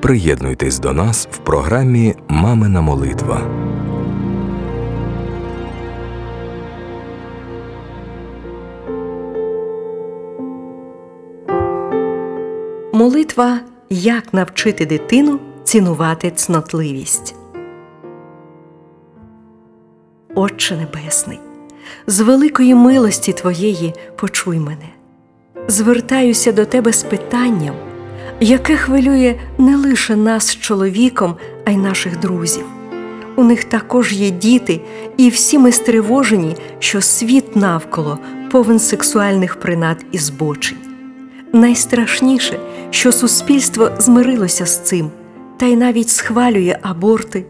Приєднуйтесь до нас в програмі Мамина молитва. Молитва Як навчити дитину цінувати цнотливість. Отче Небесний, з великої милості Твоєї почуй мене. Звертаюся до Тебе з питанням, яке хвилює не лише нас чоловіком, а й наших друзів. У них також є діти, і всі ми стривожені, що світ навколо повен сексуальних принад і збочень. Найстрашніше, що суспільство змирилося з цим, та й навіть схвалює аборти,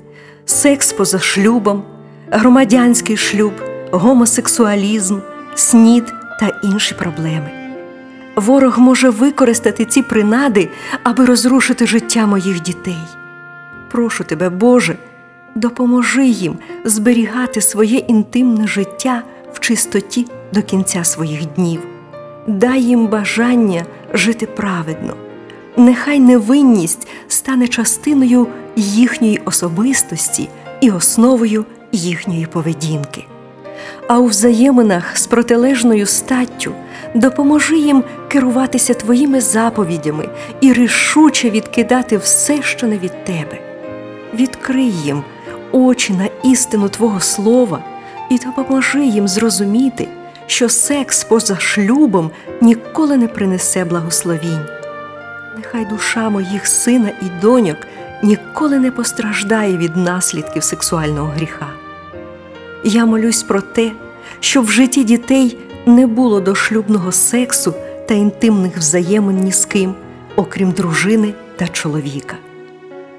секс поза шлюбом, громадянський шлюб, гомосексуалізм, снід та інші проблеми. Ворог може використати ці принади, аби розрушити життя моїх дітей. Прошу тебе, Боже, допоможи їм зберігати своє інтимне життя в чистоті до кінця своїх днів. Дай їм бажання жити праведно. Нехай невинність стане частиною їхньої особистості і основою їхньої поведінки. А у взаєминах з протилежною статтю допоможи їм керуватися твоїми заповідями і рішуче відкидати все, що не від тебе. Відкрий їм очі на істину Твого Слова і допоможи їм зрозуміти, що секс поза шлюбом ніколи не принесе благословінь. Нехай душа моїх сина і доньок ніколи не постраждає від наслідків сексуального гріха. Я молюсь про те, щоб в житті дітей не було дошлюбного сексу та інтимних взаємин ні з ким, окрім дружини та чоловіка.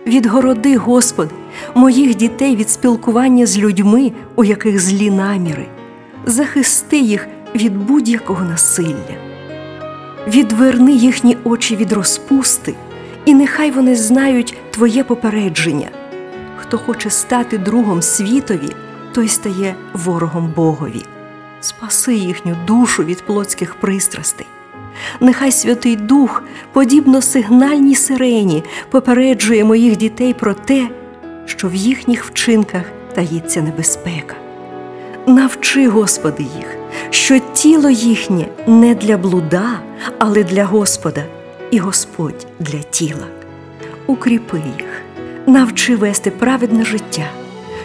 Відгороди, Господи, моїх дітей від спілкування з людьми, у яких злі наміри, захисти їх від будь-якого насилля, відверни їхні очі від розпусти, і нехай вони знають Твоє попередження. Хто хоче стати другом світові, той стає ворогом Богові. Спаси їхню душу від плотських пристрастей. Нехай Святий Дух, подібно сигнальній сирені, попереджує моїх дітей про те, що в їхніх вчинках таїться небезпека. Навчи, Господи, їх, що тіло їхнє не для блуда, але для Господа, і Господь для тіла. Укріпи їх, навчи вести праведне життя,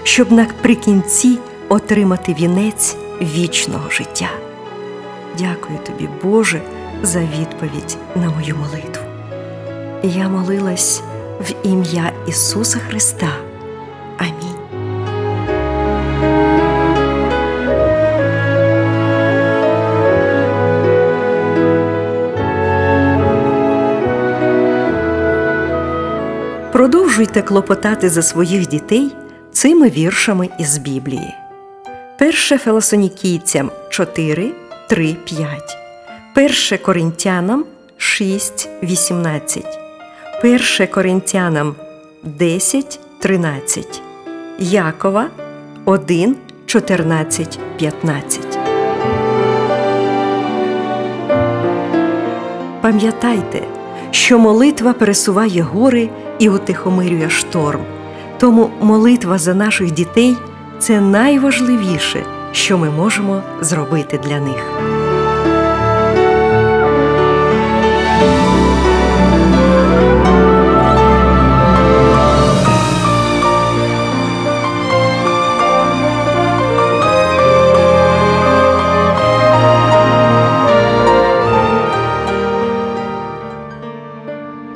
щоб наприкінці отримати вінець вічного життя. Дякую тобі, Боже, за відповідь на мою молитву. Я молилась в ім'я Ісуса Христа. Амінь. Продовжуйте клопотати за своїх дітей цими віршами із Біблії. Перше Фелосонікійцям 4, 3, 5, Перше Коринтянам 6, 18, Перше Коринтянам 10, 13, Якова 1, 14, 15. Пам'ятайте, що молитва пересуває гори і утихомирює шторм. Тому молитва за наших дітей це найважливіше, що ми можемо зробити для них.